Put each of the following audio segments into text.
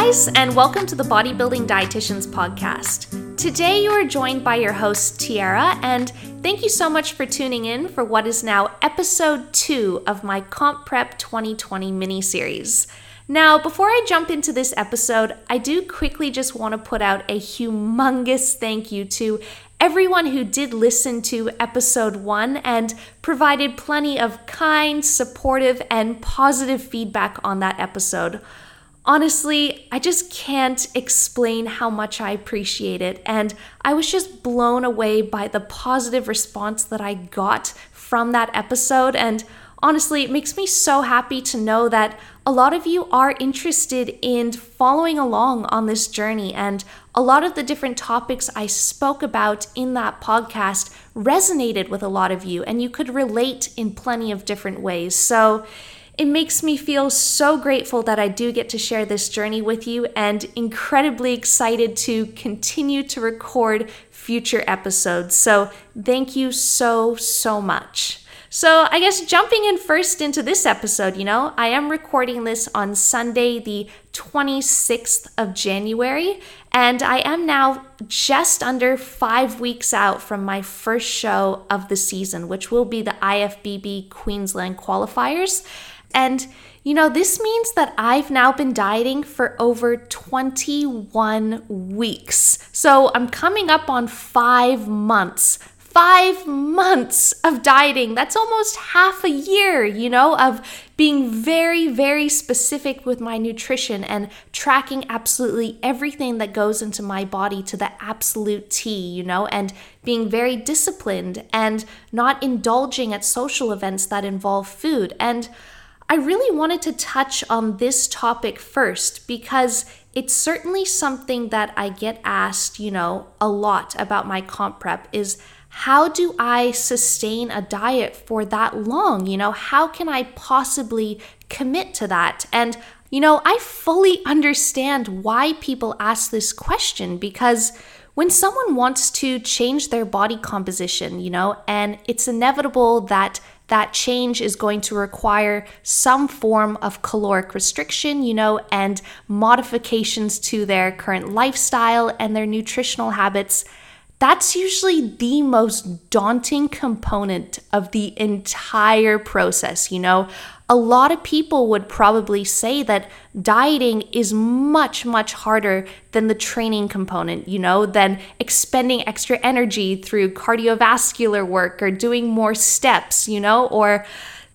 guys, and welcome to the Bodybuilding Dietitians Podcast. Today, you are joined by your host, Tyarra, and thank you so much for tuning in for what is now episode two of my Comp Prep 2020 mini series. Now, before I jump into this episode, I do quickly just want to put out a humongous thank you to everyone who did listen to episode one and provided plenty of kind, supportive, and positive feedback on that episode. Honestly, I just can't explain how much I appreciate it. And I was just blown away by the positive response that I got from that episode. And honestly, it makes me so happy to know that a lot of you are interested in following along on this journey. And a lot of the different topics I spoke about in that podcast resonated with a lot of you, and you could relate in plenty of different ways. So, it makes me feel so grateful that I do get to share this journey with you and incredibly excited to continue to record future episodes. So, thank you so, so much. So, I guess jumping in first into this episode, you know, I am recording this on Sunday, the 26th of January, and I am now just under five weeks out from my first show of the season, which will be the IFBB Queensland qualifiers. And you know, this means that I've now been dieting for over 21 weeks. So I'm coming up on five months. Five months of dieting. That's almost half a year, you know, of being very, very specific with my nutrition and tracking absolutely everything that goes into my body to the absolute T, you know, and being very disciplined and not indulging at social events that involve food. And I really wanted to touch on this topic first because it's certainly something that I get asked, you know, a lot about my comp prep is how do I sustain a diet for that long? You know, how can I possibly commit to that? And you know, I fully understand why people ask this question because when someone wants to change their body composition, you know, and it's inevitable that that change is going to require some form of caloric restriction, you know, and modifications to their current lifestyle and their nutritional habits. That's usually the most daunting component of the entire process, you know a lot of people would probably say that dieting is much, much harder than the training component, you know, than expending extra energy through cardiovascular work or doing more steps, you know, or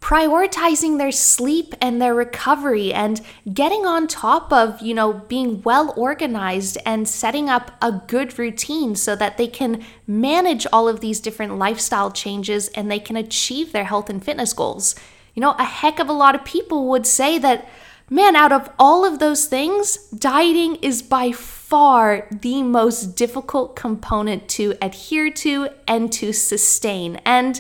prioritizing their sleep and their recovery and getting on top of, you know, being well organized and setting up a good routine so that they can manage all of these different lifestyle changes and they can achieve their health and fitness goals. You know, a heck of a lot of people would say that, man, out of all of those things, dieting is by far the most difficult component to adhere to and to sustain. And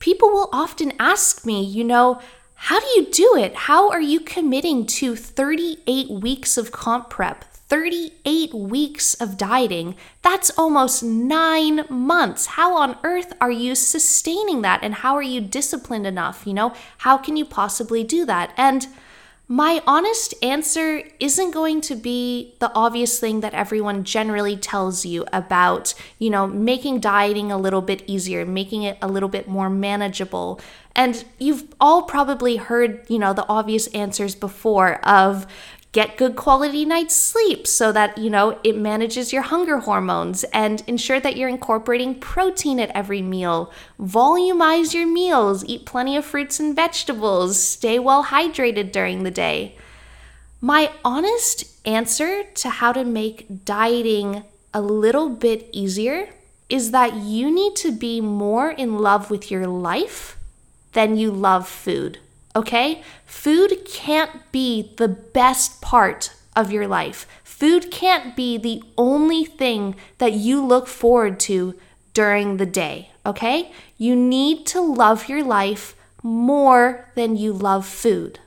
people will often ask me, you know, how do you do it? How are you committing to 38 weeks of comp prep, 38 weeks of dieting. That's almost nine months. How on earth are you sustaining that? And how are you disciplined enough? You know, how can you possibly do that? And my honest answer isn't going to be the obvious thing that everyone generally tells you about, you know, making dieting a little bit easier, making it a little bit more manageable. And you've all probably heard, you know, the obvious answers before of get good quality night's sleep so that, you know, it manages your hunger hormones and ensure that you're incorporating protein at every meal. Volumize your meals, eat plenty of fruits and vegetables, stay well hydrated during the day. My honest answer to how to make dieting a little bit easier is that you need to be more in love with your life than you love food okay? Food can't be the best part of your life. Food can't be the only thing that you look forward to during the day, okay? You need to love your life more than you love food.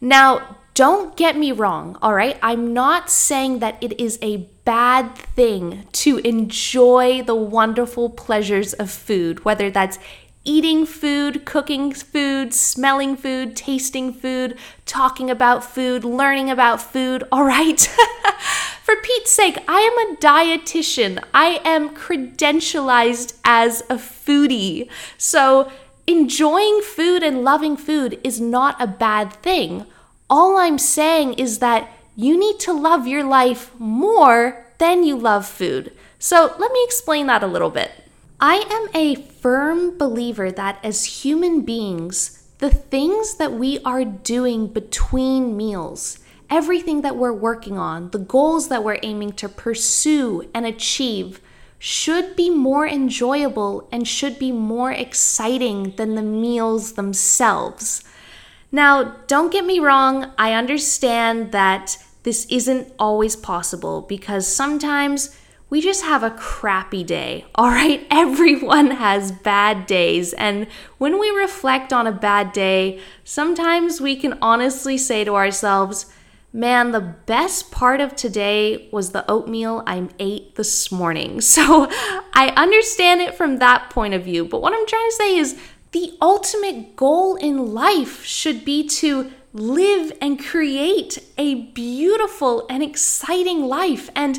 Now, don't get me wrong, all right? I'm not saying that it is a bad thing to enjoy the wonderful pleasures of food, whether that's eating food, cooking food, smelling food, tasting food, talking about food, learning about food, all right? For Pete's sake, I am a dietitian. I am credentialized as a foodie. So, enjoying food and loving food is not a bad thing. All I'm saying is that you need to love your life more than you love food. So, let me explain that a little bit. I am a firm believer that as human beings, the things that we are doing between meals, everything that we're working on, the goals that we're aiming to pursue and achieve, should be more enjoyable and should be more exciting than the meals themselves. Now, don't get me wrong, I understand that this isn't always possible because sometimes we just have a crappy day. All right, everyone has bad days. And when we reflect on a bad day, sometimes we can honestly say to ourselves, man, the best part of today was the oatmeal I ate this morning. So I understand it from that point of view. But what I'm trying to say is the ultimate goal in life should be to live and create a beautiful and exciting life. And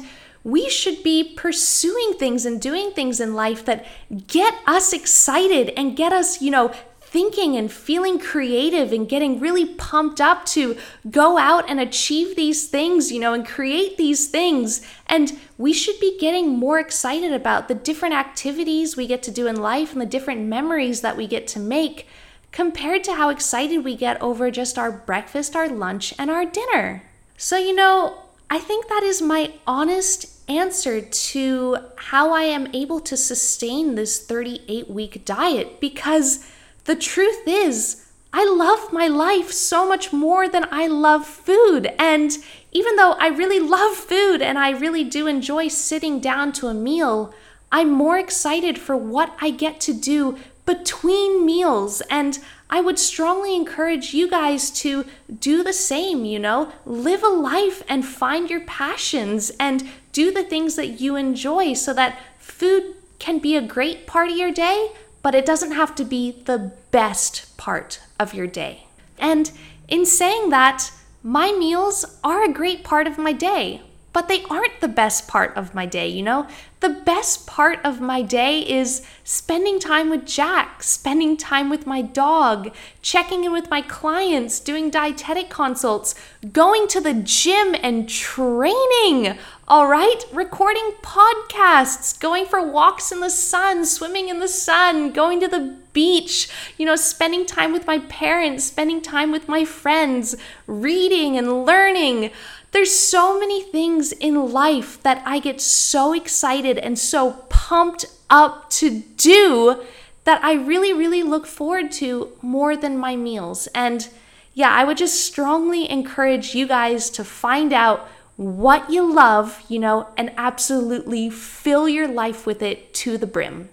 we should be pursuing things and doing things in life that get us excited and get us, you know, thinking and feeling creative and getting really pumped up to go out and achieve these things, you know, and create these things. And we should be getting more excited about the different activities we get to do in life and the different memories that we get to make compared to how excited we get over just our breakfast, our lunch, and our dinner. So, you know, I think that is my honest answer to how I am able to sustain this 38 week diet because the truth is, I love my life so much more than I love food. And even though I really love food and I really do enjoy sitting down to a meal, I'm more excited for what I get to do between meals. And I would strongly encourage you guys to do the same, you know, live a life and find your passions and do the things that you enjoy so that food can be a great part of your day, but it doesn't have to be the best part of your day. And in saying that, my meals are a great part of my day but they aren't the best part of my day, you know? The best part of my day is spending time with Jack, spending time with my dog, checking in with my clients, doing dietetic consults, going to the gym and training, all right? Recording podcasts, going for walks in the sun, swimming in the sun, going to the beach, you know, spending time with my parents, spending time with my friends, reading and learning. There's so many things in life that I get so excited and so pumped up to do that I really, really look forward to more than my meals. And yeah, I would just strongly encourage you guys to find out what you love, you know, and absolutely fill your life with it to the brim.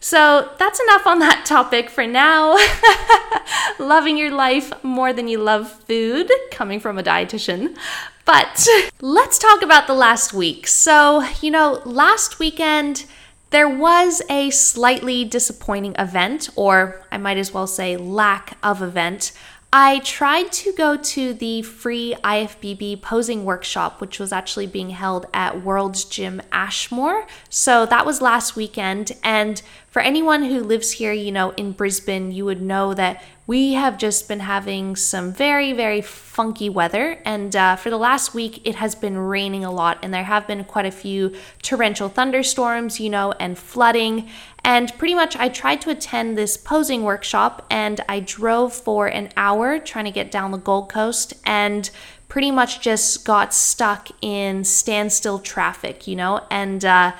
So that's enough on that topic for now. Loving your life more than you love food, coming from a dietitian. But let's talk about the last week. So, you know, last weekend, there was a slightly disappointing event, or I might as well say lack of event. I tried to go to the free IFBB posing workshop, which was actually being held at World's Gym Ashmore. So that was last weekend. And for anyone who lives here, you know, in Brisbane, you would know that we have just been having some very, very funky weather. And uh, for the last week, it has been raining a lot, and there have been quite a few torrential thunderstorms, you know, and flooding. And pretty much, I tried to attend this posing workshop, and I drove for an hour trying to get down the Gold Coast, and pretty much just got stuck in standstill traffic, you know, and uh,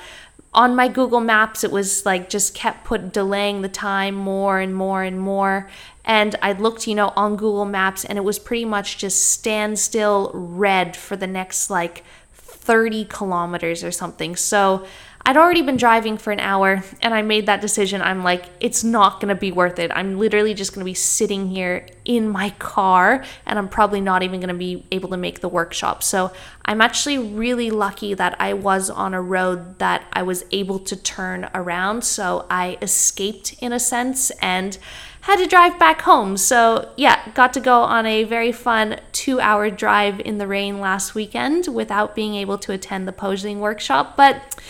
on my Google Maps, it was like just kept put delaying the time more and more and more. And I looked, you know, on Google Maps and it was pretty much just standstill red for the next like 30 kilometers or something. So I'd already been driving for an hour and I made that decision. I'm like, it's not going to be worth it. I'm literally just going to be sitting here in my car and I'm probably not even going to be able to make the workshop. So I'm actually really lucky that I was on a road that I was able to turn around. So I escaped in a sense and had to drive back home. So, yeah, got to go on a very fun two hour drive in the rain last weekend without being able to attend the posing workshop. But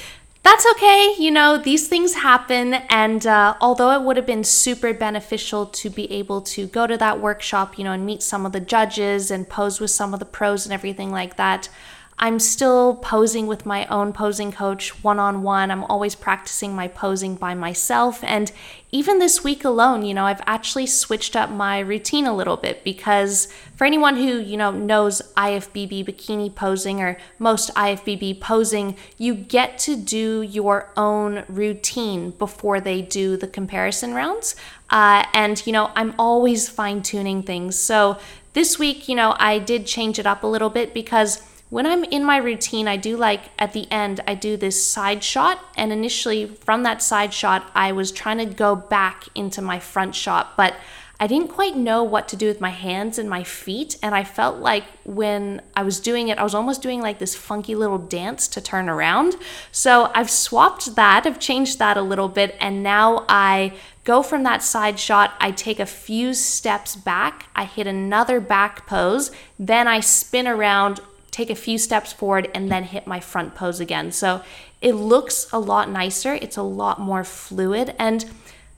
that's okay. You know, these things happen. And uh, although it would have been super beneficial to be able to go to that workshop, you know, and meet some of the judges and pose with some of the pros and everything like that, I'm still posing with my own posing coach one on one. I'm always practicing my posing by myself. And even this week alone, you know, I've actually switched up my routine a little bit because for anyone who, you know, knows IFBB bikini posing or most IFBB posing, you get to do your own routine before they do the comparison rounds. Uh, and, you know, I'm always fine tuning things. So this week, you know, I did change it up a little bit because when I'm in my routine, I do like at the end, I do this side shot. And initially, from that side shot, I was trying to go back into my front shot, but I didn't quite know what to do with my hands and my feet. And I felt like when I was doing it, I was almost doing like this funky little dance to turn around. So I've swapped that, I've changed that a little bit. And now I go from that side shot, I take a few steps back, I hit another back pose, then I spin around take a few steps forward, and then hit my front pose again. So it looks a lot nicer, it's a lot more fluid. And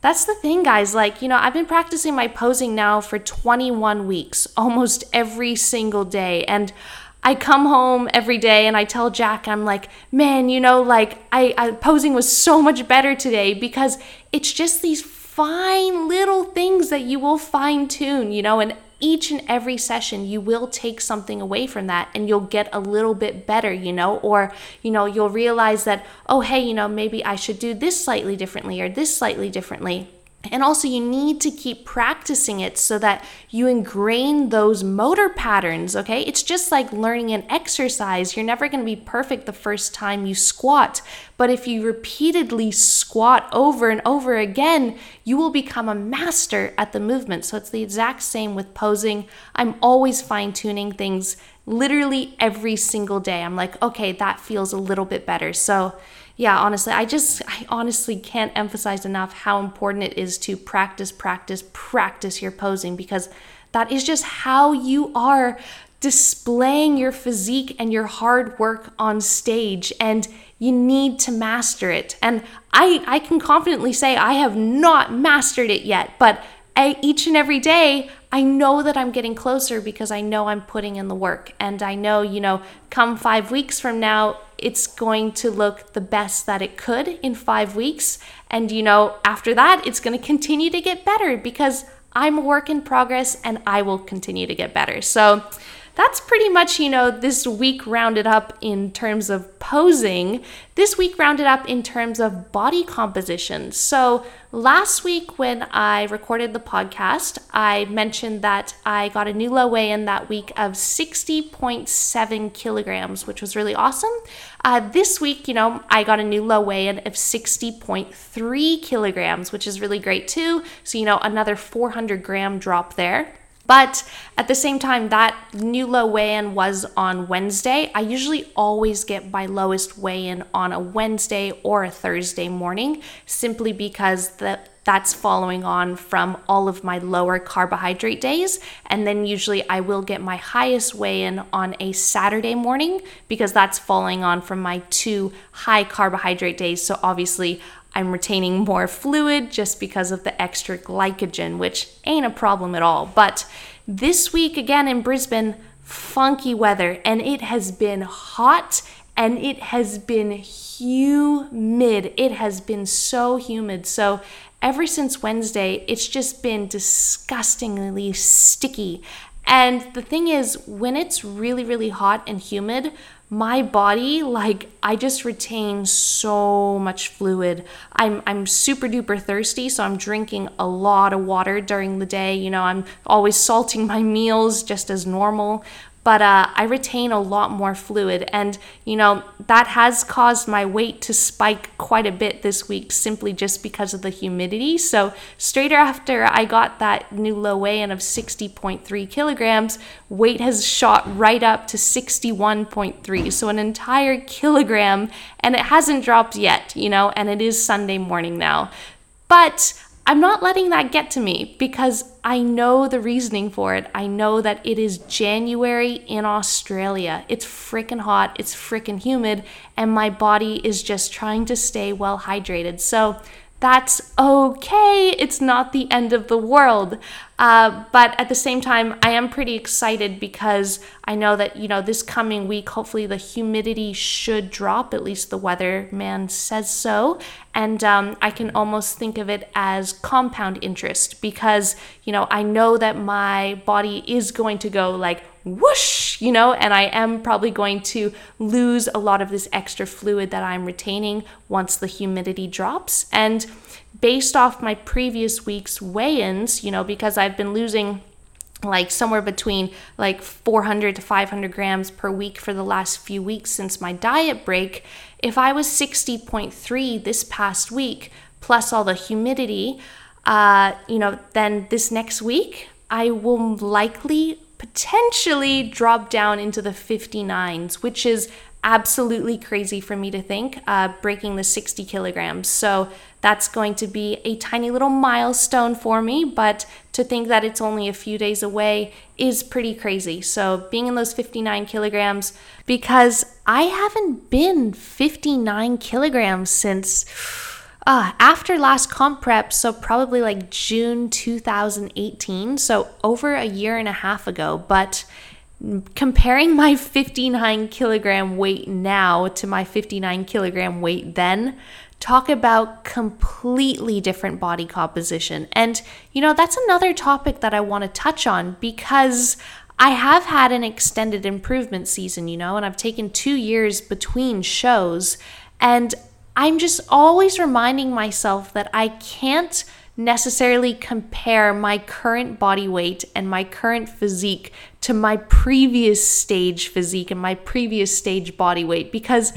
that's the thing, guys. Like, you know, I've been practicing my posing now for 21 weeks, almost every single day. And I come home every day and I tell Jack, I'm like, man, you know, like I, I posing was so much better today because it's just these fine little things that you will fine tune, you know, and each and every session you will take something away from that and you'll get a little bit better you know? Or you know you'll realize that oh hey you know maybe i should do this slightly differently or this slightly differently and also, you need to keep practicing it so that you ingrain those motor patterns, okay? It's just like learning an exercise. You're never gonna be perfect the first time you squat, but if you repeatedly squat over and over again, you will become a master at the movement. So it's the exact same with posing. I'm always fine tuning things literally every single day. I'm like, okay, that feels a little bit better. So, yeah, honestly, I just, I honestly can't emphasize enough how important it is to practice, practice, practice your posing because that is just how you are displaying your physique and your hard work on stage. And you need to master it. And I, I can confidently say I have not mastered it yet, but I, each and every day, I know that I'm getting closer because I know I'm putting in the work. And I know, you know, come five weeks from now, it's going to look the best that it could in five weeks. And, you know, after that, it's going to continue to get better because I'm a work in progress and I will continue to get better. So, that's pretty much, you know, this week rounded up in terms of posing. This week rounded up in terms of body composition. So, last week when I recorded the podcast, I mentioned that I got a new low weigh in that week of 60.7 kilograms, which was really awesome. Uh, this week, you know, I got a new low weigh in of 60.3 kilograms, which is really great too. So, you know, another 400 gram drop there. But at the same time, that new low weigh in was on Wednesday. I usually always get my lowest weigh in on a Wednesday or a Thursday morning simply because the that's following on from all of my lower carbohydrate days. And then usually I will get my highest weigh in on a Saturday morning because that's falling on from my two high carbohydrate days. So obviously, I'm retaining more fluid just because of the extra glycogen, which ain't a problem at all. But this week, again in Brisbane, funky weather, and it has been hot and it has been humid. It has been so humid. So, ever since Wednesday, it's just been disgustingly sticky. And the thing is, when it's really, really hot and humid, my body like i just retain so much fluid. I'm i'm super duper thirsty so i'm drinking a lot of water during the day. You know i'm always salting my meals just as normal but uh, I retain a lot more fluid. And, you know, that has caused my weight to spike quite a bit this week simply just because of the humidity. So, straight after I got that new low weigh in of 60.3 kilograms, weight has shot right up to 61.3. So, an entire kilogram, and it hasn't dropped yet, you know, and it is Sunday morning now. But I'm not letting that get to me because I know the reasoning for it. I know that it is January in Australia. It's freaking hot, it's freaking humid, and my body is just trying to stay well hydrated. So that's okay. It's not the end of the world. Uh, but at the same time, I am pretty excited because I know that, you know, this coming week, hopefully the humidity should drop. At least the weatherman says so. And um, I can almost think of it as compound interest because, you know, I know that my body is going to go like whoosh, you know, and I am probably going to lose a lot of this extra fluid that I'm retaining once the humidity drops. And based off my previous week's weigh ins, you know, because I've been losing like somewhere between like 400 to 500 grams per week for the last few weeks since my diet break. If I was 60.3 this past week, plus all the humidity, uh, you know, then this next week I will likely potentially drop down into the 59s, which is absolutely crazy for me to think, uh, breaking the 60 kilograms. So that's going to be a tiny little milestone for me, but to think that it's only a few days away is pretty crazy. So being in those 59 kilograms, because I haven't been 59 kilograms since uh, after last comp prep, so probably like June 2018, so over a year and a half ago. But comparing my 59 kilogram weight now to my 59 kilogram weight then, talk about completely different body composition. And, you know, that's another topic that I want to touch on because I have had an extended improvement season, you know, and I've taken two years between shows. And I'm just always reminding myself that I can't necessarily compare my current body weight and my current physique to my previous stage physique and my previous stage body weight because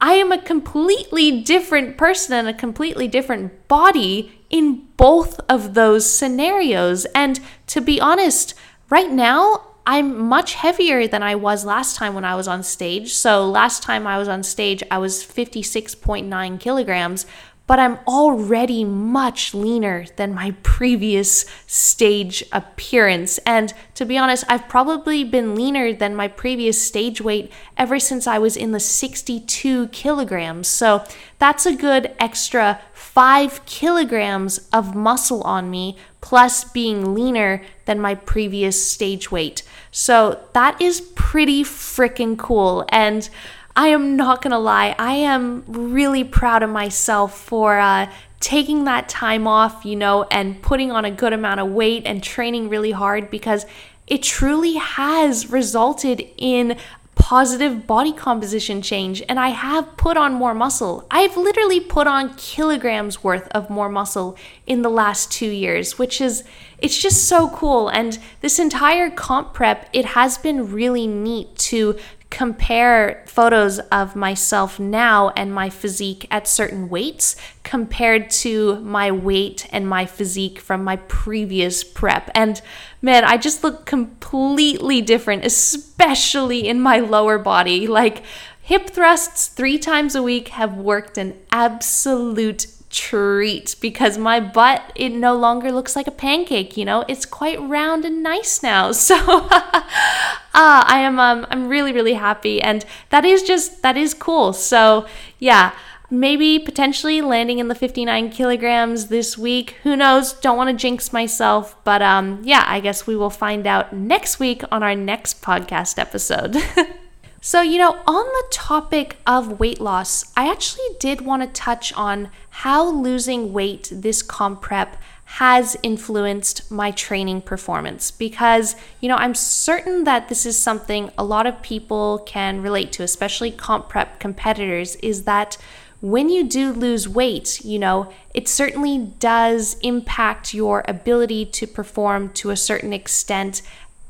I am a completely different person and a completely different body in both of those scenarios. And to be honest, right now, I'm much heavier than I was last time when I was on stage. So, last time I was on stage, I was 56.9 kilograms, but I'm already much leaner than my previous stage appearance. And to be honest, I've probably been leaner than my previous stage weight ever since I was in the 62 kilograms. So that's a good extra five kilograms of muscle on me, plus being leaner than my previous stage weight. So that is pretty freaking cool. And I am not gonna lie, I am really proud of myself for uh, taking that time off, you know, and putting on a good amount of weight and training really hard because it truly has resulted in positive body composition change and I have put on more muscle. I've literally put on kilograms worth of more muscle in the last 2 years, which is it's just so cool and this entire comp prep it has been really neat to compare photos of myself now and my physique at certain weights compared to my weight and my physique from my previous prep. And man, I just look completely different, especially in my lower body. Like, hip thrusts three times a week have worked an absolute treat because my butt it no longer looks like a pancake you know? It's quite round and nice now. So ah i am um, i'm really really happy and that is just that is cool. So yeah maybe potentially landing in the 59 kilograms this week. Who knows? Don't want to jinx myself but um yeah i guess we will find out next week on our next podcast episode So, you know, on the topic of weight loss, I actually did want to touch on how losing weight this comp prep has influenced my training performance. Because, you know, I'm certain that this is something a lot of people can relate to, especially comp prep competitors, is that when you do lose weight, you know, it certainly does impact your ability to perform to a certain extent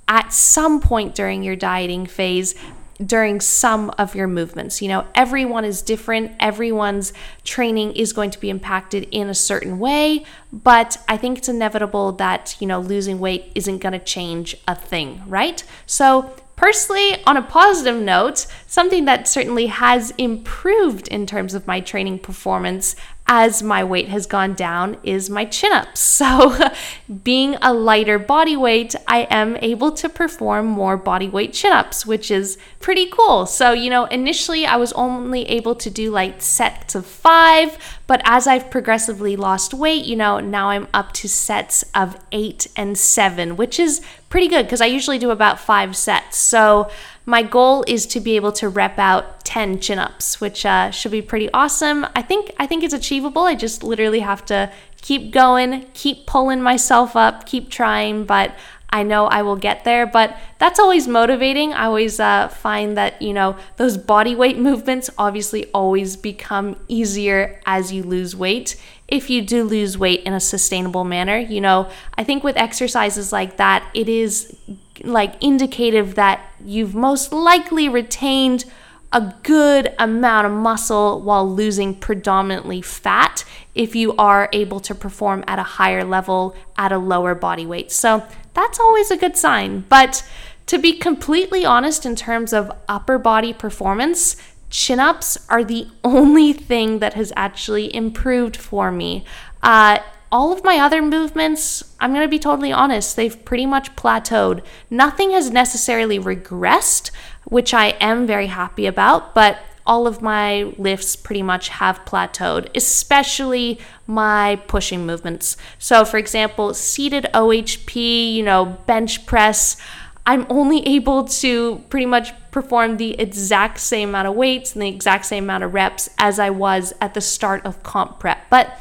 at some point during your dieting phase during some of your movements. You know, everyone is different, everyone's training is going to be impacted in a certain way, but I think it's inevitable that, you know, losing weight isn't going to change a thing, right? So, Personally, on a positive note, something that certainly has improved in terms of my training performance as my weight has gone down is my chin ups. So, being a lighter body weight, I am able to perform more body weight chin ups, which is pretty cool. So, you know, initially I was only able to do like sets of five, but as I've progressively lost weight, you know, now I'm up to sets of eight and seven, which is pretty good because I usually do about five sets. So, my goal is to be able to rep out 10 chin-ups, which uh, should be pretty awesome. I think I think it's achievable. I just literally have to keep going, keep pulling myself up, keep trying, but I know I will get there, but that's always motivating. I always uh, find that, you know, those body weight movements obviously always become easier as you lose weight. If you do lose weight in a sustainable manner, you know, I think with exercises like that, it is like indicative that you've most likely retained a good amount of muscle while losing predominantly fat if you are able to perform at a higher level at a lower body weight. So that's always a good sign. But to be completely honest, in terms of upper body performance, chin ups are the only thing that has actually improved for me. Uh, all of my other movements, I'm going to be totally honest, they've pretty much plateaued. Nothing has necessarily regressed, which I am very happy about, but all of my lifts pretty much have plateaued, especially my pushing movements. So, for example, seated OHP, you know, bench press, I'm only able to pretty much perform the exact same amount of weights and the exact same amount of reps as I was at the start of comp prep. But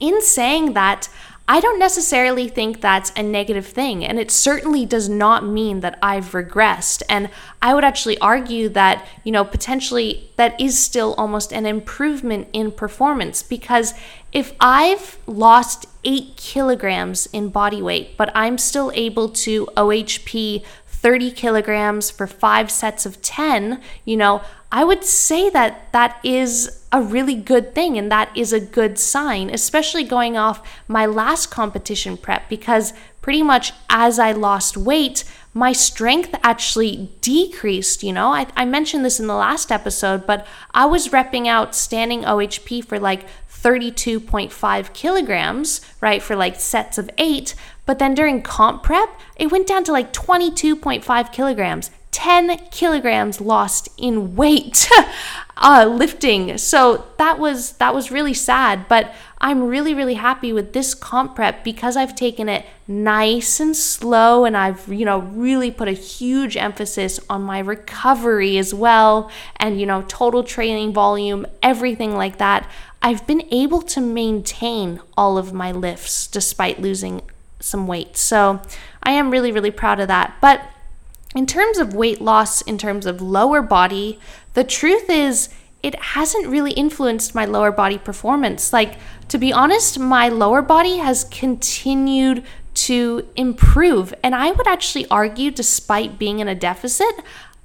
in saying that, I don't necessarily think that's a negative thing, and it certainly does not mean that I've regressed. And I would actually argue that, you know, potentially that is still almost an improvement in performance because if I've lost eight kilograms in body weight, but I'm still able to OHP 30 kilograms for five sets of 10, you know, I would say that that is a really good thing and that is a good sign, especially going off my last competition prep because pretty much as I lost weight, my strength actually decreased. You know, I, I mentioned this in the last episode, but I was repping out standing OHP for like 32.5 kilograms, right, for like sets of eight. But then during comp prep, it went down to like 22.5 kilograms. 10 kilograms lost in weight uh, lifting. So that was that was really sad, but I'm really really happy with this comp prep because I've taken it nice and slow and I've you know really put a huge emphasis on my recovery as well and you know total training volume, everything like that. I've been able to maintain all of my lifts despite losing some weight. So I am really really proud of that. But in terms of weight loss, in terms of lower body, the truth is it hasn't really influenced my lower body performance. Like, to be honest, my lower body has continued to improve. And I would actually argue, despite being in a deficit,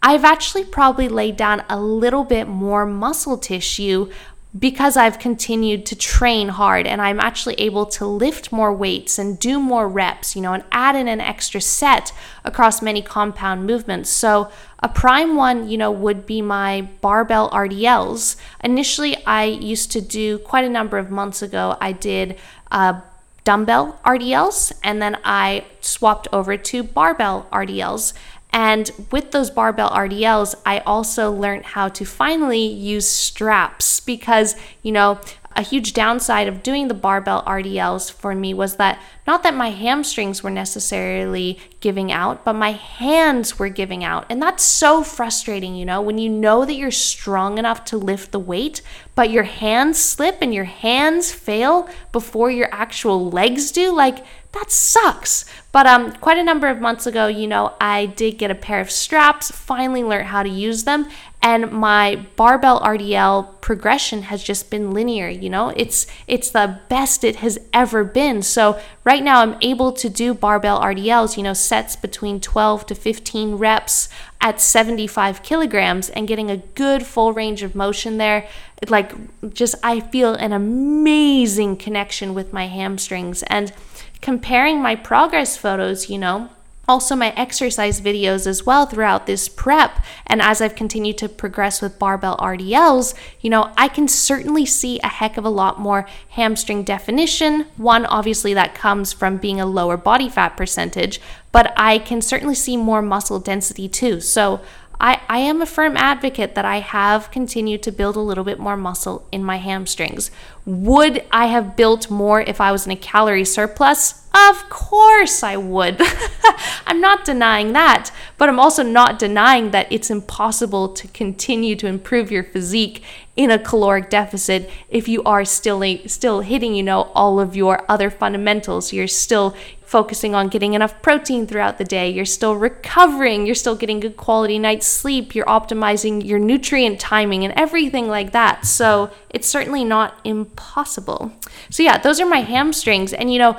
I've actually probably laid down a little bit more muscle tissue because I've continued to train hard and I'm actually able to lift more weights and do more reps, you know, and add in an extra set across many compound movements. So, a prime one, you know, would be my barbell RDLs. Initially, I used to do quite a number of months ago, I did uh, dumbbell RDLs and then I swapped over to barbell RDLs. And with those barbell RDLs, I also learned how to finally use straps because, you know, a huge downside of doing the barbell RDLs for me was that not that my hamstrings were necessarily giving out, but my hands were giving out. And that's so frustrating, you know, when you know that you're strong enough to lift the weight, but your hands slip and your hands fail before your actual legs do. Like, that sucks. But um, quite a number of months ago, you know, I did get a pair of straps, finally learned how to use them, and my barbell RDL progression has just been linear, you know? It's it's the best it has ever been. So right now I'm able to do barbell RDLs, you know, sets between 12 to 15 reps at 75 kilograms and getting a good full range of motion there. Like, just I feel an amazing connection with my hamstrings. And comparing my progress photos, you know, also my exercise videos as well throughout this prep and as I've continued to progress with barbell RDLs, you know, I can certainly see a heck of a lot more hamstring definition. One obviously that comes from being a lower body fat percentage, but I can certainly see more muscle density too. So I, I am a firm advocate that I have continued to build a little bit more muscle in my hamstrings. Would I have built more if I was in a calorie surplus? Of course I would. I'm not denying that, but I'm also not denying that it's impossible to continue to improve your physique in a caloric deficit if you are still still hitting, you know, all of your other fundamentals. You're still focusing on getting enough protein throughout the day. You're still recovering. You're still getting good quality night's sleep. You're optimizing your nutrient timing and everything like that. So it's certainly not impossible. So, yeah, those are my hamstrings. And, you know,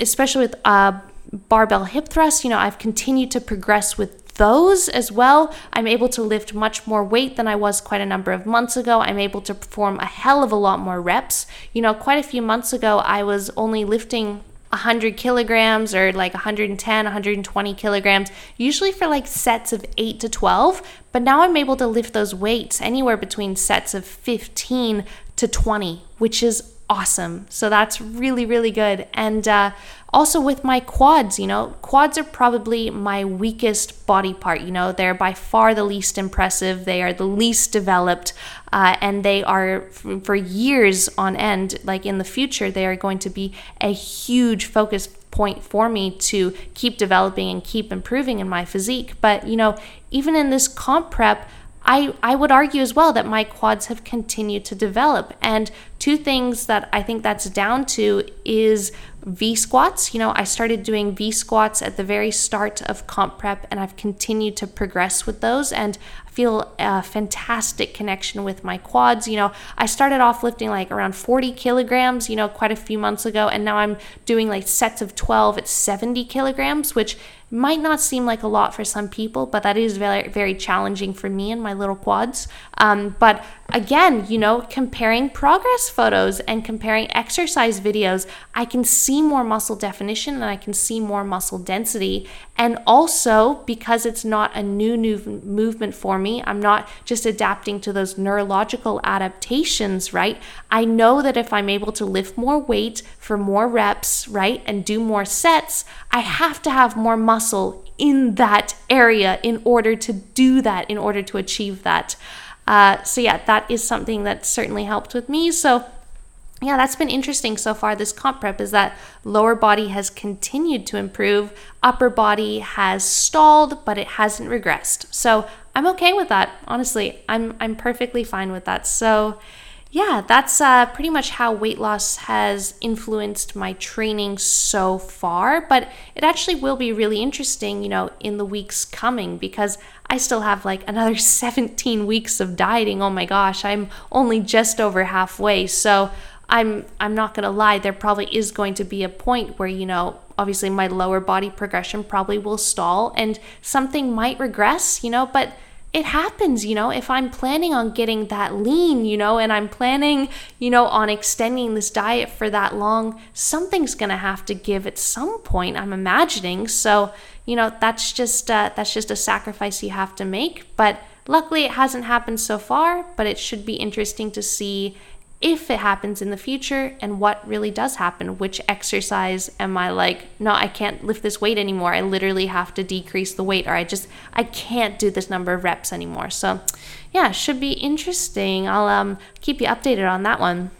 especially with uh, barbell hip thrust, you know, I've continued to progress with those as well. I'm able to lift much more weight than I was quite a number of months ago. I'm able to perform a hell of a lot more reps. You know, quite a few months ago, I was only lifting 100 kilograms or like 110, 120 kilograms, usually for like sets of 8 to 12. But now I'm able to lift those weights anywhere between sets of 15 to 20, which is awesome. So that's really, really good. And uh, also with my quads, you know, quads are probably my weakest body part. You know, they're by far the least impressive, they are the least developed, uh, and they are for years on end, like in the future, they are going to be a huge focus point for me to keep developing and keep improving in my physique. But, you know, even in this comp prep, I, I would argue as well that my quads have continued to develop. And two things that I think that's down to is V squats. You know, I started doing V squats at the very start of comp prep and I've continued to progress with those. And feel a fantastic connection with my quads. You know, I started off lifting like around 40 kilograms, you know, quite a few months ago. And now I'm doing like sets of 12 at 70 kilograms, which might not seem like a lot for some people, but that is very, very challenging for me and my little quads. Um, but again, you know, comparing progress photos and comparing exercise videos, I can see more muscle definition and I can see more muscle density. And also, because it's not a new, new movement for me, I'm not just adapting to those neurological adaptations, right? I know that if I'm able to lift more weight for more reps, right, and do more sets, I have to have more muscle in that area in order to do that, in order to achieve that. Uh, so, yeah, that is something that certainly helped with me. So, yeah, that's been interesting so far. This comp prep is that lower body has continued to improve, upper body has stalled, but it hasn't regressed. So I'm okay with that. Honestly, I'm I'm perfectly fine with that. So yeah, that's uh, pretty much how weight loss has influenced my training so far. But it actually will be really interesting, you know, in the weeks coming because I still have like another 17 weeks of dieting. Oh my gosh, I'm only just over halfway. So I'm I'm not to lie, there probably is going to be a point where, you know, obviously my lower body progression probably will stall and something might regress, you know, but it happens, you know, if I'm planning on getting that lean, you know, and I'm planning, you know, on extending this diet for that long, something's going to have to give at some point, I'm imagining. So, you know, that's just uh, that's just a sacrifice you have to make, but luckily it hasn't happened so far, but it should be interesting to see if it happens in the future and what really does happen. Which exercise am I like, no, I can't lift this weight anymore. I literally have to decrease the weight or I just I can't do this number of reps anymore. So, yeah, should be interesting. I'll um keep you updated on that one.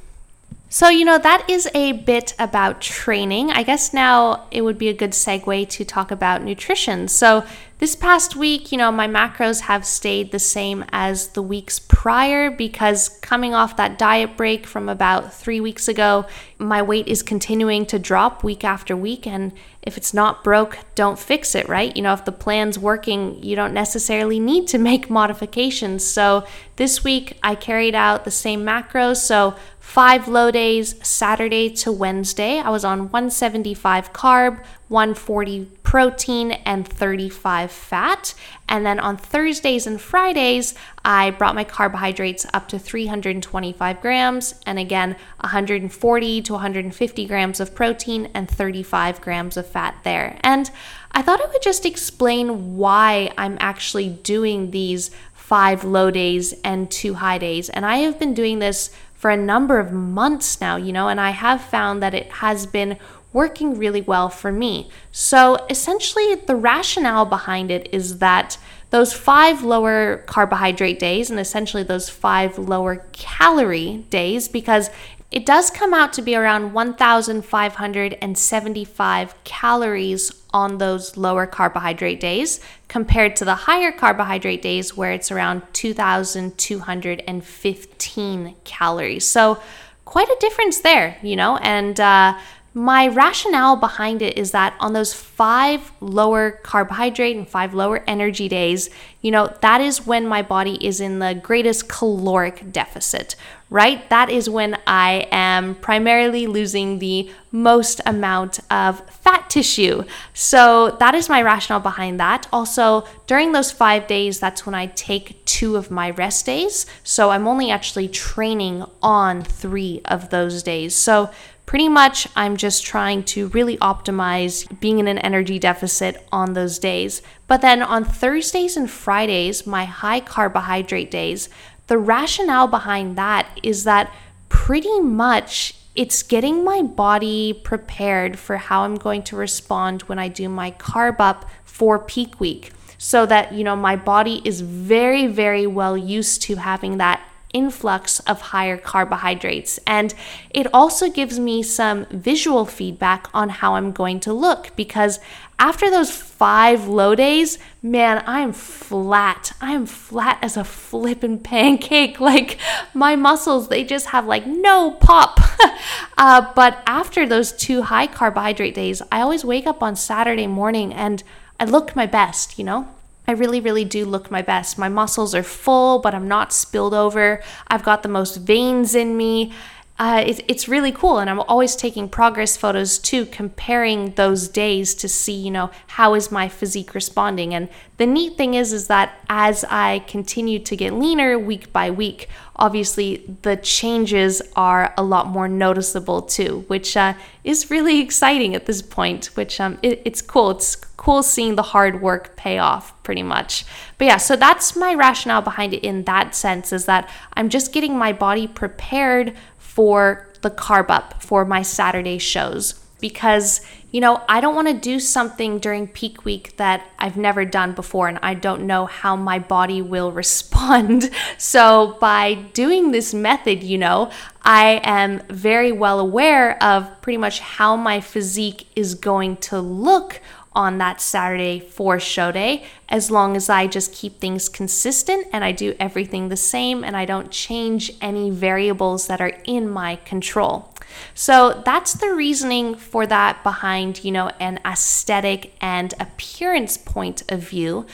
So, you know, that is a bit about training. I guess now it would be a good segue to talk about nutrition. So, This past week, you know, my macros have stayed the same as the weeks prior because coming off that diet break from about three weeks ago, my weight is continuing to drop week after week. And if it's not broke, don't fix it, right? You know, if the plan's working, you don't necessarily need to make modifications. So this week, I carried out the same macros. So five low days, Saturday to Wednesday. I was on 175 carb, 140 protein, and 35 fat. And then on Thursdays and Fridays, I brought my carbohydrates up to 325 grams, and again, 140 to 150 grams of protein and 35 grams of fat there. And I thought I would just explain why I'm actually doing these five low days and two high days. And I have been doing this for a number of months now, you know, and I have found that it has been working really well for me. So essentially, the rationale behind it is that those five lower carbohydrate days and essentially those five lower calorie days, because it does come out to be around 1,575 calories on those lower carbohydrate days compared to the higher carbohydrate days where it's around 2,215 calories. So, quite a difference there, you know, and uh, my rationale behind it is that on those five lower carbohydrate and five lower energy days, you know, that is when my body is in the greatest caloric deficit, right? That is when I am primarily losing the most amount of fat tissue. So that is my rationale behind that. Also, during those five days, that's when I take two of my rest days. So I'm only actually training on three of those days. So pretty much I'm just trying to really optimize being in an energy deficit on those days. But then on Thursdays and Fridays, my high carbohydrate days, the rationale behind that is that pretty much it's getting my body prepared for how I'm going to respond when I do my carb up for peak week so that you know my body is very very well used to having that influx of higher carbohydrates. And it also gives me some visual feedback on how I'm going to look because after those five low days, man, I'm flat. I'm flat as a flippin' pancake. Like my muscles, they just have like no pop. uh, but after those two high carbohydrate days, I always wake up on Saturday morning and I look my best, you know? I really, really do look my best. My muscles are full, but I'm not spilled over. I've got the most veins in me. Uh, it, it's really cool. And I'm always taking progress photos too, comparing those days to see, you know, how is my physique responding. And the neat thing is, is that as I continue to get leaner week by week, obviously the changes are a lot more noticeable too, which uh, is really exciting at this point. Which um, it, it's cool. It's cool seeing the hard work pay off pretty much. But yeah, so that's my rationale behind it in that sense is that I'm just getting my body prepared for the carb up for my Saturday shows because you know, I don't want to do something during peak week that I've never done before and I don't know how my body will respond. So, by doing this method, you know, I am very well aware of pretty much how my physique is going to look on that Saturday for show day, as long as I just keep things consistent and I do everything the same and I don't change any variables that are in my control. So that's the reasoning for that behind, you know, an aesthetic and appearance point of view.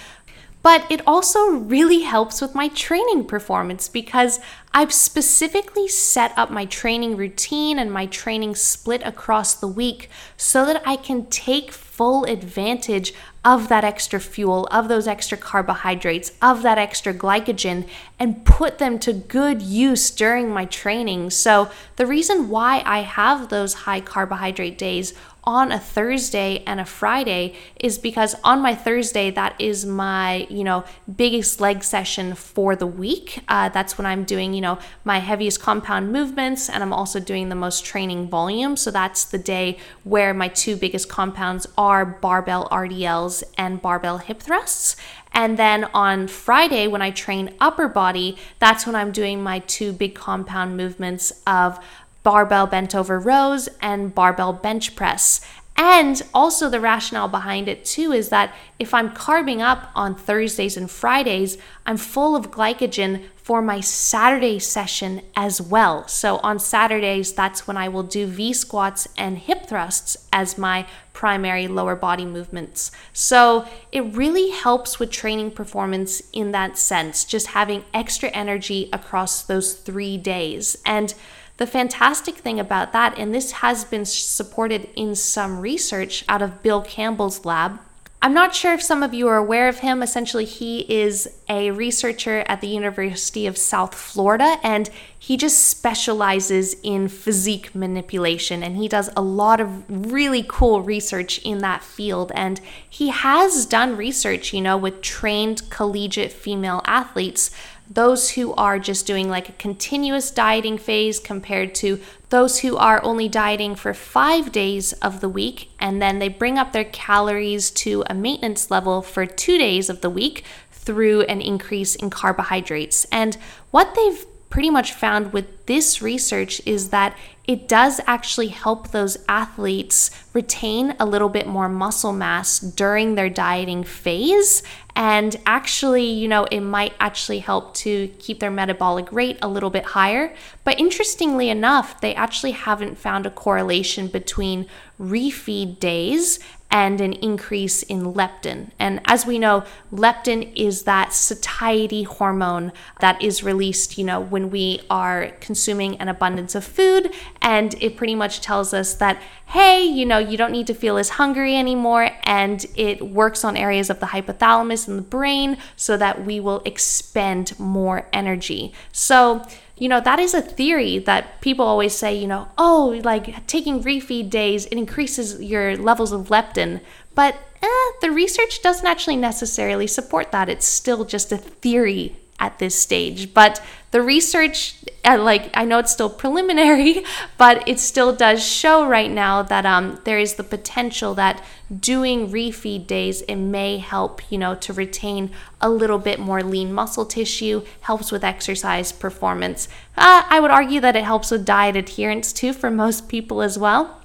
But it also really helps with my training performance because I've specifically set up my training routine and my training split across the week so that I can take full advantage of that extra fuel, of those extra carbohydrates, of that extra glycogen, and put them to good use during my training. So, the reason why I have those high carbohydrate days on a Thursday and a Friday is because on my Thursday, that is my, you know, biggest leg session for the week. Uh, that's when I'm doing, you know, my heaviest compound movements and I'm also doing the most training volume. So that's the day where my two biggest compounds are barbell RDLs and barbell hip thrusts. And then on Friday, when I train upper body, that's when I'm doing my two big compound movements of barbell bent over rows and barbell bench press. And also, the rationale behind it too is that if I'm carbing up on Thursdays and Fridays, I'm full of glycogen for my Saturday session as well. So on Saturdays, that's when I will do V squats and hip thrusts as my primary lower body movements. So it really helps with training performance in that sense, just having extra energy across those three days. And the fantastic thing about that, and this has been supported in some research out of Bill Campbell's lab, I'm not sure if some of you are aware of him. Essentially, he is a researcher at the University of South Florida and he just specializes in physique manipulation and he does a lot of really cool research in that field. And he has done research, you know, with trained collegiate female athletes those who are just doing like a continuous dieting phase compared to those who are only dieting for five days of the week and then they bring up their calories to a maintenance level for two days of the week through an increase in carbohydrates. And what they've pretty much found with this research is that it does actually help those athletes retain a little bit more muscle mass during their dieting phase. And actually, you know, it might actually help to keep their metabolic rate a little bit higher. But interestingly enough, they actually haven't found a correlation between refeed days and an increase in leptin. And as we know, leptin is that satiety hormone that is released, you know, when we are consuming an abundance of food. And it pretty much tells us that, hey, you know, you don't need to feel as hungry anymore. And it works on areas of the hypothalamus and the brain so that we will expend more energy. So, you know, that is a theory that people always say, you know, oh, like taking refeed days, it increases your levels of leptin. But eh, the research doesn't actually necessarily support that. It's still just a theory at this stage. But the research, uh, like I know it's still preliminary, but it still does show right now that um, there is the potential that doing refeed days it may help you know to retain a little bit more lean muscle tissue, helps with exercise performance. Uh, I would argue that it helps with diet adherence too for most people as well.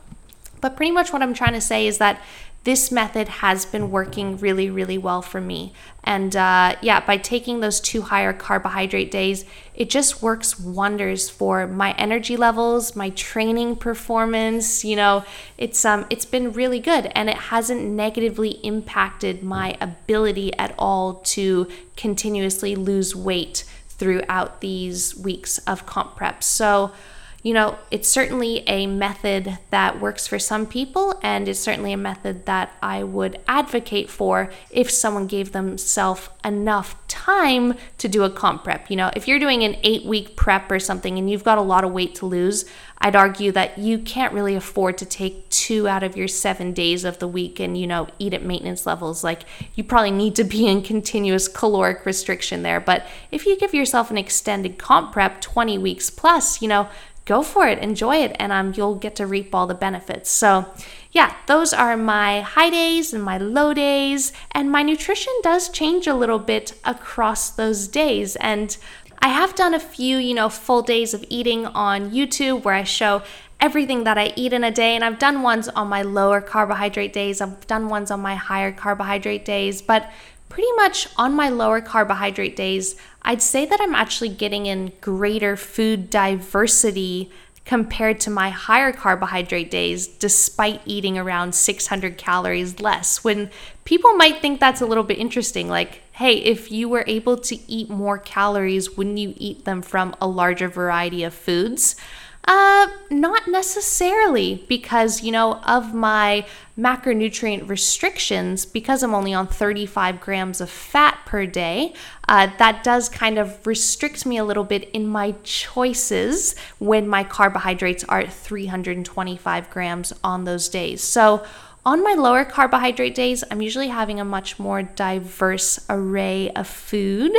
But pretty much what I'm trying to say is that this method has been working really, really well for me. And uh, yeah, by taking those two higher carbohydrate days, it just works wonders for my energy levels, my training performance. You know, it's um, it's been really good, and it hasn't negatively impacted my ability at all to continuously lose weight throughout these weeks of comp prep. So you know, it's certainly a method that works for some people, and it's certainly a method that I would advocate for if someone gave themselves enough time to do a comp prep. You know, if you're doing an eight week prep or something and you've got a lot of weight to lose, I'd argue that you can't really afford to take two out of your seven days of the week and, you know, eat at maintenance levels. Like, you probably need to be in continuous caloric restriction there. But if you give yourself an extended comp prep, 20 weeks plus, you know, go for it, enjoy it, and um, you'll get to reap all the benefits. So, yeah, those are my high days and my low days, and my nutrition does change a little bit across those days. And I have done a few, you know, full days of eating on YouTube where I show everything that I eat in a day. And I've done ones on my lower carbohydrate days, I've done ones on my higher carbohydrate days. But pretty much on my lower carbohydrate days, I'd say that I'm actually getting in greater food diversity compared to my higher carbohydrate days, despite eating around 600 calories less. When people might think that's a little bit interesting, like, hey, if you were able to eat more calories, wouldn't you eat them from a larger variety of foods? Uh, not necessarily, because, you know, of my macronutrient restrictions, because I'm only on 35 grams of fat per day, uh, that does kind of restrict me a little bit in my choices when my carbohydrates are at 325 grams on those days. So, on my lower carbohydrate days, I'm usually having a much more diverse array of food.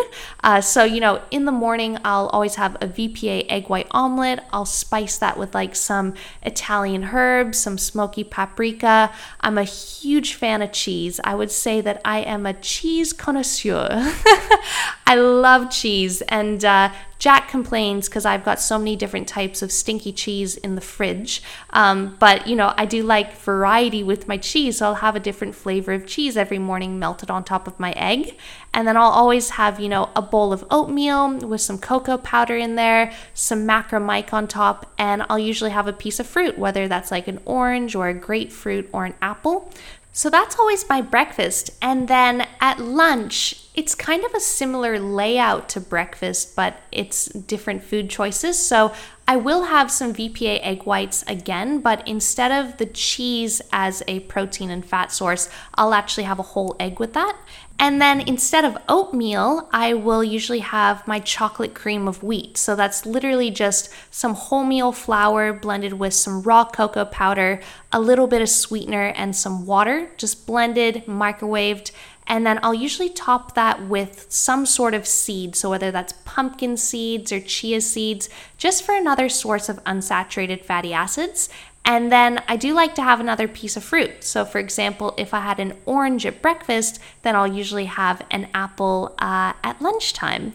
Uh, so, you know, in the morning, I'll always have a VPA egg white omelet. I'll spice that with like some Italian herbs, some smoky paprika. I'm a huge fan of cheese. I would say that I am a cheese connoisseur. I love cheese, and uh, Jack complains because I've got so many different types of stinky cheese in the fridge. Um, but, you know, I do like variety with my cheese. So I'll have a different flavor of cheese every morning melted on top of my egg. And then I'll always have, you know, a bowl of oatmeal with some cocoa powder in there, some Macro Mike on top, and I'll usually have a piece of fruit, whether that's like an orange or a grapefruit or an apple. So that's always my breakfast. And then at lunch, it's kind of a similar layout to breakfast, but it's different food choices. So I will have some VPA egg whites again, but instead of the cheese as a protein and fat source, I'll actually have a whole egg with that. And then instead of oatmeal, I will usually have my chocolate cream of wheat. So that's literally just some wholemeal flour blended with some raw cocoa powder, a little bit of sweetener, and some water, just blended, microwaved. And then I'll usually top that with some sort of seed. So, whether that's pumpkin seeds or chia seeds, just for another source of unsaturated fatty acids. And then I do like to have another piece of fruit. So, for example, if I had an orange at breakfast, then I'll usually have an apple uh, at lunchtime.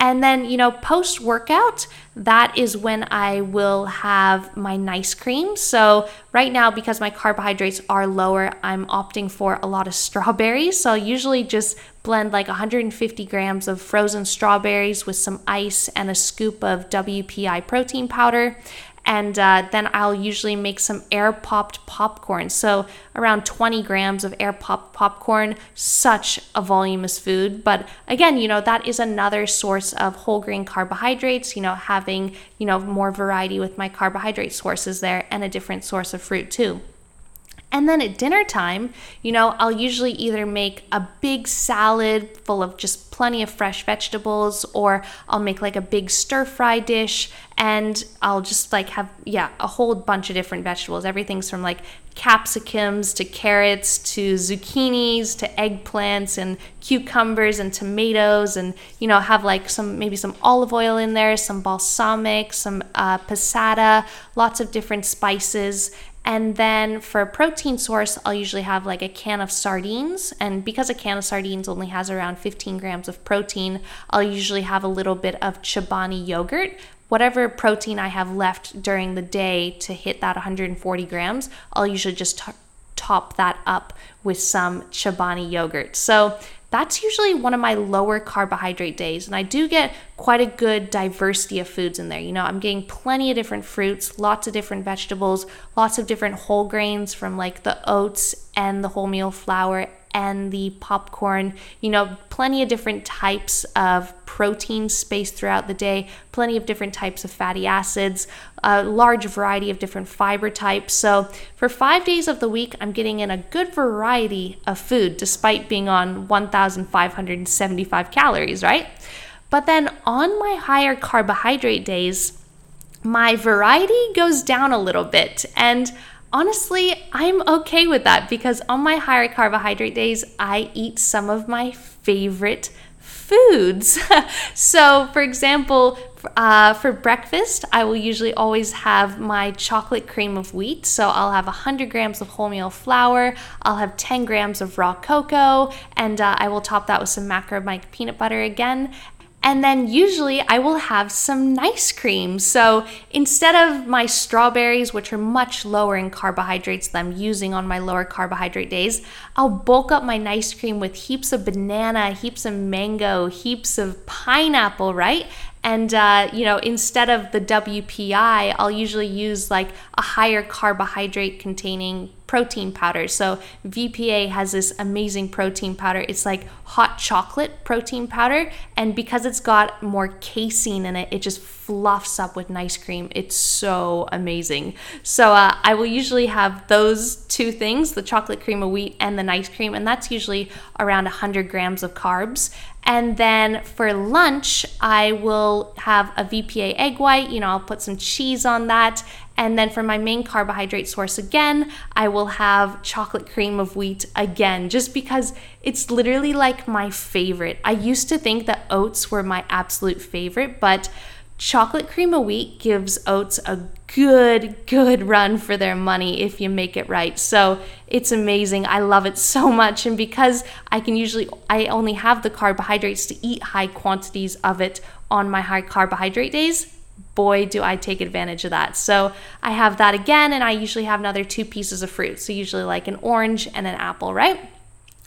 And then, you know, post workout, that is when I will have my nice cream. So, right now, because my carbohydrates are lower, I'm opting for a lot of strawberries. So, I usually just blend like 150 grams of frozen strawberries with some ice and a scoop of WPI protein powder and uh, then I'll usually make some air popped popcorn. So, around 20 grams of air popped popcorn, such a voluminous food. But again, you know, that is another source of whole grain carbohydrates, you know, having, you know, more variety with my carbohydrate sources there and a different source of fruit too. And then at dinner time, you know, I'll usually either make a big salad full of just plenty of fresh vegetables, or I'll make like a big stir fry dish and I'll just like have, yeah, a whole bunch of different vegetables. Everything's from like capsicums to carrots to zucchinis to eggplants and cucumbers and tomatoes, and, you know, have like some, maybe some olive oil in there, some balsamic, some uh, passata, lots of different spices and then for a protein source, I'll usually have like a can of sardines. And because a can of sardines only has around 15 grams of protein, I'll usually have a little bit of Chobani yogurt. Whatever protein I have left during the day to hit that 140 grams, I'll usually just t- top that up with some Chobani yogurt. So that's usually one of my lower carbohydrate days. And I do get quite a good diversity of foods in there. You know, I'm getting plenty of different fruits, lots of different vegetables, lots of different whole grains from like the oats and the wholemeal flour and the popcorn. You know, plenty of different types of protein spaced throughout the day, plenty of different types of fatty acids, a large variety of different fiber types. So, for five days of the week, I'm getting in a good variety of food despite being on 1,575 calories, right? But then on my higher carbohydrate days, my variety goes down a little bit. And honestly, I'm okay with that because on my higher carbohydrate days, I eat some of my favorite foods. so, for example, uh, for breakfast, I will usually always have my chocolate cream of wheat. So I'll have 100 grams of wholemeal flour, I'll have 10 grams of raw cocoa, and uh, I will top that with some Macro Mike peanut butter again. And then usually I will have some nice cream. So instead of my strawberries, which are much lower in carbohydrates than I'm using on my lower carbohydrate days, I'll bulk up my nice cream with heaps of banana, heaps of mango, heaps of pineapple, right? And, uh, you know, instead of the WPI, I'll usually use like a higher carbohydrate containing protein powder. So VPA has this amazing protein powder. It's like hot chocolate protein powder. And because it's got more casein in it, it just fluffs up with nice cream. It's so amazing. So uh, I will usually have those two things the chocolate cream of wheat and the nice cream. And that's usually around 100 grams of carbs. And then for lunch, I will have a VPA egg white. You know, I'll put some cheese on that. And then for my main carbohydrate source again, I will have chocolate cream of wheat again, just because it's literally like my favorite. I used to think that oats were my absolute favorite, but chocolate cream of wheat gives oats a good, good run for their money if you make it right. So it's amazing. I love it so much. And because I can usually, I only have the carbohydrates to eat high quantities of it on my high carbohydrate days, boy, do I take advantage of that. So I have that again, and I usually have another two pieces of fruit. So usually like an orange and an apple, right?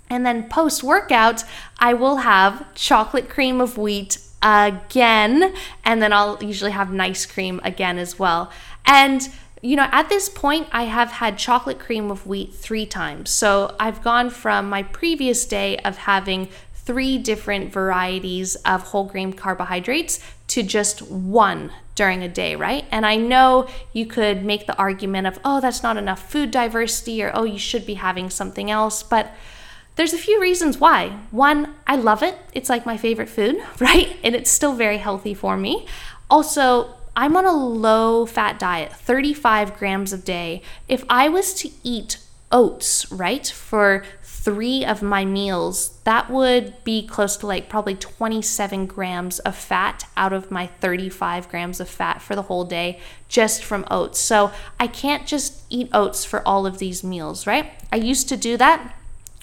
And then post workout, I will have chocolate cream of wheat again, and then I'll usually have nice cream again as well. And you know, at this point, I have had chocolate cream of wheat three times. So I've gone from my previous day of having three different varieties of whole grain carbohydrates to just one during a day, right? And I know you could make the argument of, oh, that's not enough food diversity, or oh, you should be having something else. But there's a few reasons why. One, I love it. It's like my favorite food, right? And it's still very healthy for me. Also, I'm on a low fat diet, 35 grams a day. If I was to eat oats, right, for three of my meals, that would be close to like probably 27 grams of fat out of my 35 grams of fat for the whole day just from oats. So I can't just eat oats for all of these meals, right? I used to do that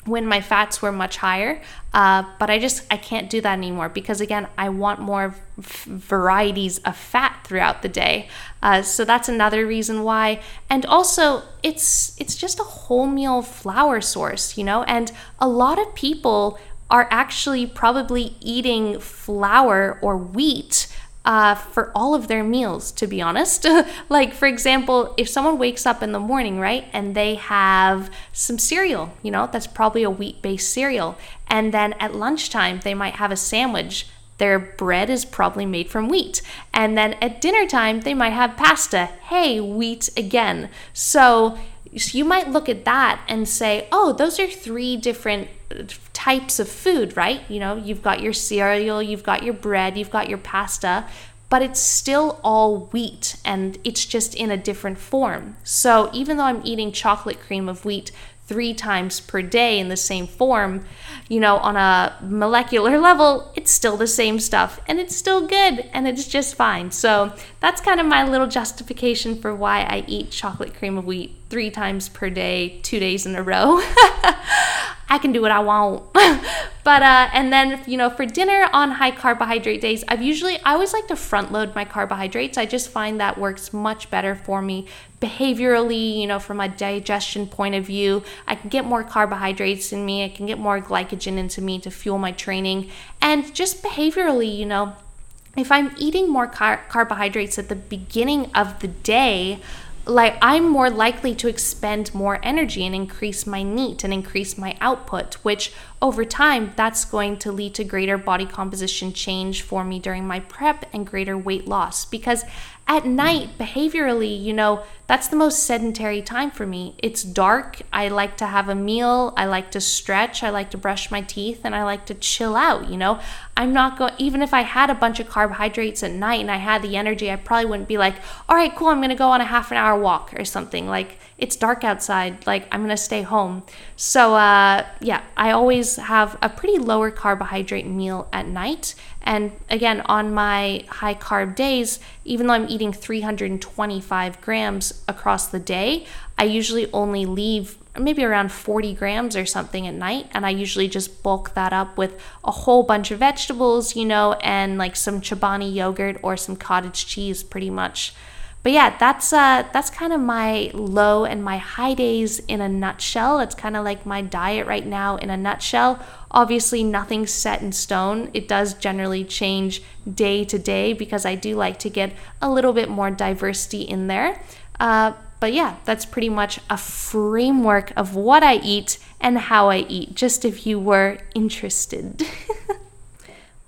when my fats were much higher uh, but i just i can't do that anymore because again i want more varieties of fat throughout the day. Uh, so that's another reason why. And also it's it's just a wholemeal flour source you know? And a lot of people are actually probably eating flour or wheat uh, for all of their meals, to be honest. like, for example, if someone wakes up in the morning, right, and they have some cereal, you know, that's probably a wheat based cereal. And then at lunchtime, they might have a sandwich. Their bread is probably made from wheat. And then at dinner time, they might have pasta. Hey, wheat again. So, so you might look at that and say, oh, those are three different types of food, right? You know, you've got your cereal, you've got your bread, you've got your pasta, but it's still all wheat and it's just in a different form. So even though I'm eating chocolate cream of wheat three times per day in the same form, you know, on a molecular level, it's still the same stuff and it's still good and it's just fine. So that's kind of my little justification for why I eat chocolate cream of wheat three times per day, two days in a row. I can do what I want. but uh, and then you know for dinner on high carbohydrate days, I've usually I always like to front load my carbohydrates. I just find that works much better for me behaviorally. You know, from a digestion point of view, I can get more carbohydrates in me. I can get more glycogen into me to fuel my training, and just behaviorally, you know. If I'm eating more car- carbohydrates at the beginning of the day, like I'm more likely to expend more energy and increase my NEAT and increase my output, which over time that's going to lead to greater body composition change for me during my prep and greater weight loss. Because at night, behaviorally, you know, that's the most sedentary time for me. It's dark. I like to have a meal. I like to stretch. I like to brush my teeth and I like to chill out. You know, I'm not going, even if I had a bunch of carbohydrates at night and I had the energy, I probably wouldn't be like, all right, cool, I'm going to go on a half an hour walk or something. Like, it's dark outside. Like, I'm going to stay home. So, uh, yeah, I always have a pretty lower carbohydrate meal at night. And again, on my high carb days, even though I'm eating 325 grams across the day, I usually only leave maybe around 40 grams or something at night. And I usually just bulk that up with a whole bunch of vegetables, you know, and like some Chobani yogurt or some cottage cheese, pretty much. But yeah, that's uh that's kind of my low and my high days in a nutshell. It's kind of like my diet right now in a nutshell. Obviously, nothing's set in stone. It does generally change day to day because I do like to get a little bit more diversity in there. Uh, but yeah, that's pretty much a framework of what I eat and how I eat, just if you were interested.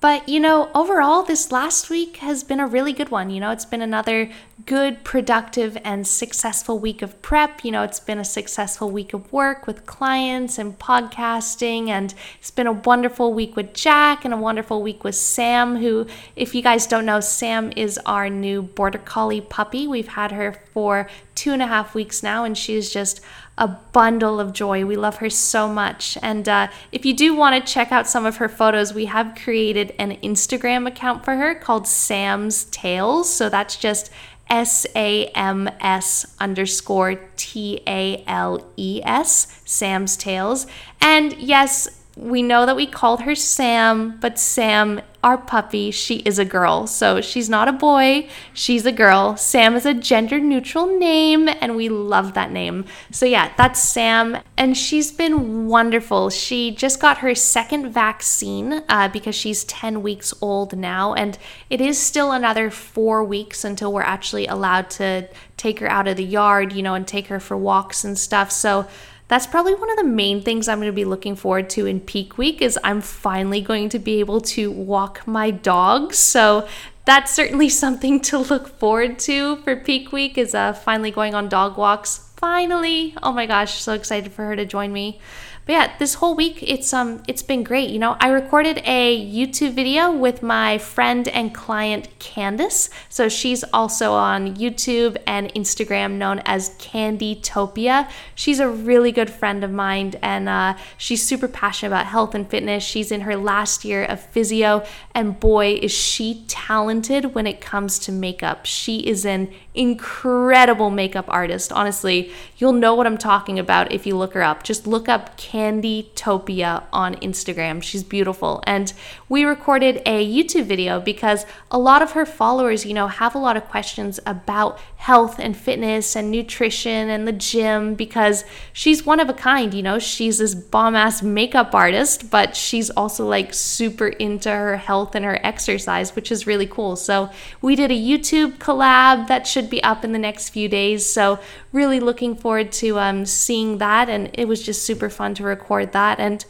But, you know, overall, this last week has been a really good one. You know, it's been another good, productive, and successful week of prep. You know, it's been a successful week of work with clients and podcasting. And it's been a wonderful week with Jack and a wonderful week with Sam, who, if you guys don't know, Sam is our new Border Collie puppy. We've had her for two and a half weeks now, and she's just a bundle of joy. We love her so much. And uh, if you do want to check out some of her photos, we have created an Instagram account for her called Sam's Tales. So that's just S A M S underscore T A L E S, Sam's Tales. And yes, we know that we called her Sam, but Sam, our puppy, she is a girl. So she's not a boy, she's a girl. Sam is a gender neutral name, and we love that name. So, yeah, that's Sam, and she's been wonderful. She just got her second vaccine uh, because she's 10 weeks old now, and it is still another four weeks until we're actually allowed to take her out of the yard, you know, and take her for walks and stuff. So, that's probably one of the main things I'm going to be looking forward to in peak week is I'm finally going to be able to walk my dogs. So that's certainly something to look forward to for peak week is uh, finally going on dog walks. Finally. Oh my gosh, so excited for her to join me. But yeah, this whole week it's um it's been great. You know, I recorded a YouTube video with my friend and client Candice. So she's also on YouTube and Instagram known as Candytopia. She's a really good friend of mine and uh, she's super passionate about health and fitness. She's in her last year of physio and boy is she talented when it comes to makeup. She is an incredible makeup artist. Honestly, you'll know what I'm talking about if you look her up. Just look up Candytopia on Instagram. She's beautiful. And we recorded a YouTube video because a lot of her followers, you know, have a lot of questions about health and fitness and nutrition and the gym because she's one of a kind, you know. She's this bomb ass makeup artist, but she's also like super into her health and her exercise, which is really cool. So we did a YouTube collab that should be up in the next few days. So really looking forward to um, seeing that. And it was just super fun to record that. And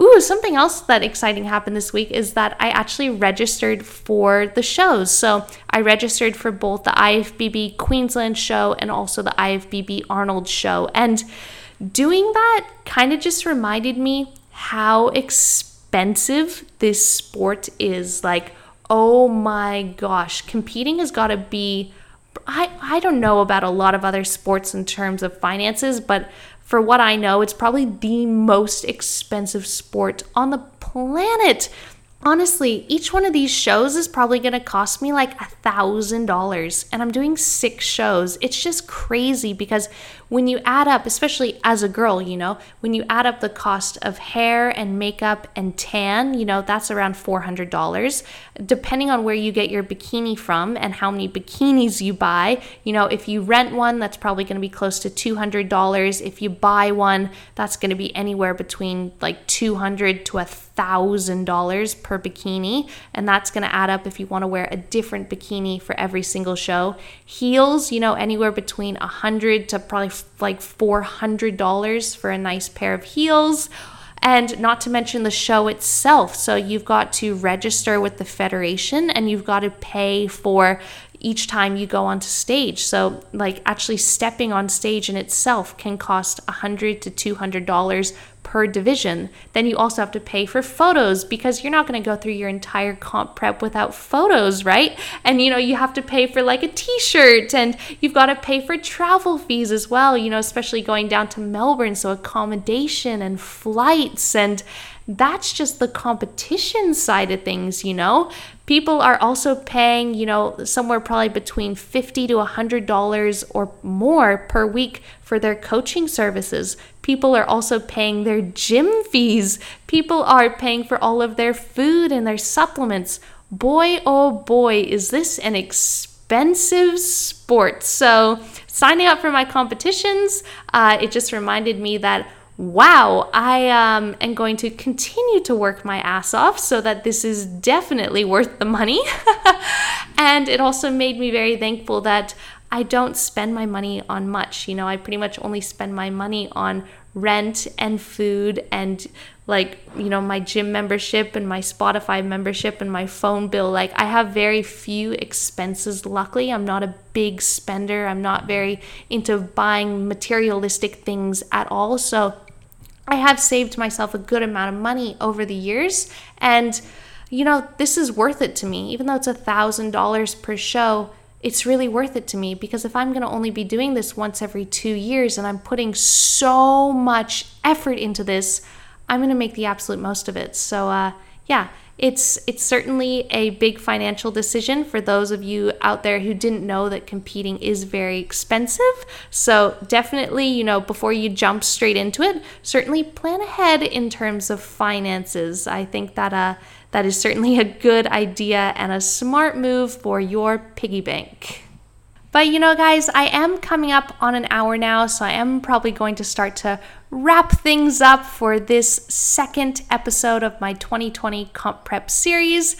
Ooh, something else that exciting happened this week is that I actually registered for the shows. So I registered for both the IFBB Queensland show and also the IFBB Arnold show. And doing that kind of just reminded me how expensive this sport is. Like, oh my gosh, competing has got to be I, I don't know about a lot of other sports in terms of finances, but for what I know, it's probably the most expensive sport on the planet. Honestly, each one of these shows is probably gonna cost me like a thousand dollars, and I'm doing six shows. It's just crazy because when you add up, especially as a girl, you know, when you add up the cost of hair and makeup and tan, you know, that's around $400. Depending on where you get your bikini from and how many bikinis you buy, you know, if you rent one, that's probably gonna be close to $200. If you buy one, that's gonna be anywhere between like 200 to a $1,000 per bikini, and that's going to add up if you want to wear a different bikini for every single show. Heels, you know, anywhere between a 100 to probably like $400 for a nice pair of heels. And not to mention the show itself. So you've got to register with the federation and you've got to pay for each time you go onto stage. So, like, actually stepping on stage in itself can cost 100 to $200 per division. Then you also have to pay for photos because you're not going to go through your entire comp prep without photos, right? And you know, you have to pay for like a t shirt and you've got to pay for travel fees as well, you know, especially going down to Melbourne. So, accommodation and flights and that's just the competition side of things, you know. People are also paying, you know, somewhere probably between 50 to $100 or more per week for their coaching services. People are also paying their gym fees. People are paying for all of their food and their supplements. Boy, oh boy, is this an expensive sport. So, signing up for my competitions, uh, it just reminded me that wow, I um, am going to continue to work my ass off so that this is definitely worth the money. and it also made me very thankful that I don't spend my money on much. You know, I pretty much only spend my money on rent and food and like you know my gym membership and my spotify membership and my phone bill like i have very few expenses luckily i'm not a big spender i'm not very into buying materialistic things at all so I have saved myself a good amount of money over the years. And, you know, this is worth it to me. Even though it's a $1,000 per show, it's really worth it to me because if I'm going to only be doing this once every two years and I'm putting so much effort into this, I'm going to make the absolute most of it. So, uh, yeah, it's it's certainly a big financial decision for those of you out there who didn't know that competing is very expensive. So definitely, you know, before you jump straight into it, certainly plan ahead in terms of finances. I think that uh that is certainly a good idea and a smart move for your piggy bank. But you know, guys, I am coming up on an hour now, so I am probably going to start to wrap things up for this second episode of my 2020 Comp Prep series.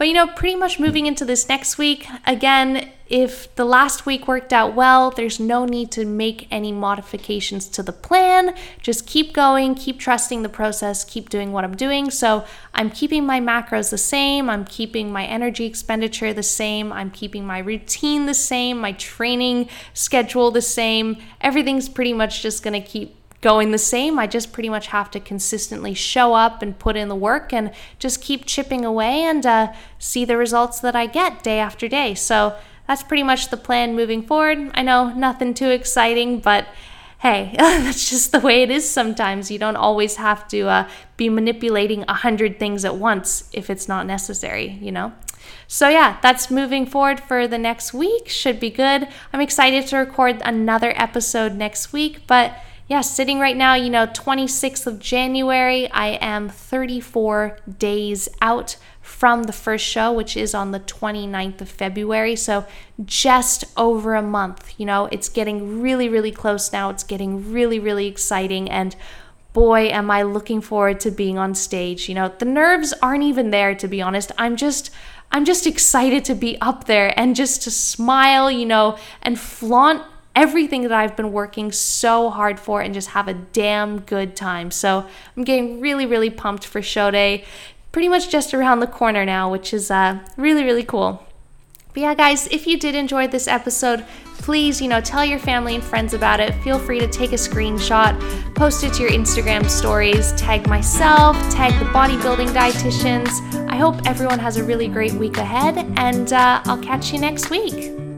But you know, pretty much moving into this next week, again, if the last week worked out well, there's no need to make any modifications to the plan. Just keep going, keep trusting the process, keep doing what I'm doing. So I'm keeping my macros the same, I'm keeping my energy expenditure the same, I'm keeping my routine the same, my training schedule the same. Everything's pretty much just gonna keep going the same. I just pretty much have to consistently show up and put in the work and just keep chipping away and uh, see the results that I get day after day. So that's pretty much the plan moving forward. I know nothing too exciting, but hey, that's just the way it is sometimes. You don't always have to uh, be manipulating a hundred things at once if it's not necessary, you know? So, yeah, that's moving forward for the next week. Should be good. I'm excited to record another episode next week, but yeah, sitting right now, you know, 26th of January, I am 34 days out from the first show, which is on the 29th of February. So just over a month. You know, it's getting really, really close now. It's getting really, really exciting. And boy, am I looking forward to being on stage. You know, the nerves aren't even there, to be honest. I'm just. I'm just excited to be up there and just to smile, you know, and flaunt everything that I've been working so hard for and just have a damn good time. So I'm getting really, really pumped for show day. Pretty much just around the corner now, which is uh, really, really cool. But yeah, guys, if you did enjoy this episode, please, you know, tell your family and friends about it. Feel free to take a screenshot, post it to your Instagram stories, tag myself, tag the bodybuilding dietitians. I hope everyone has a really great week ahead, and uh, I'll catch you next week.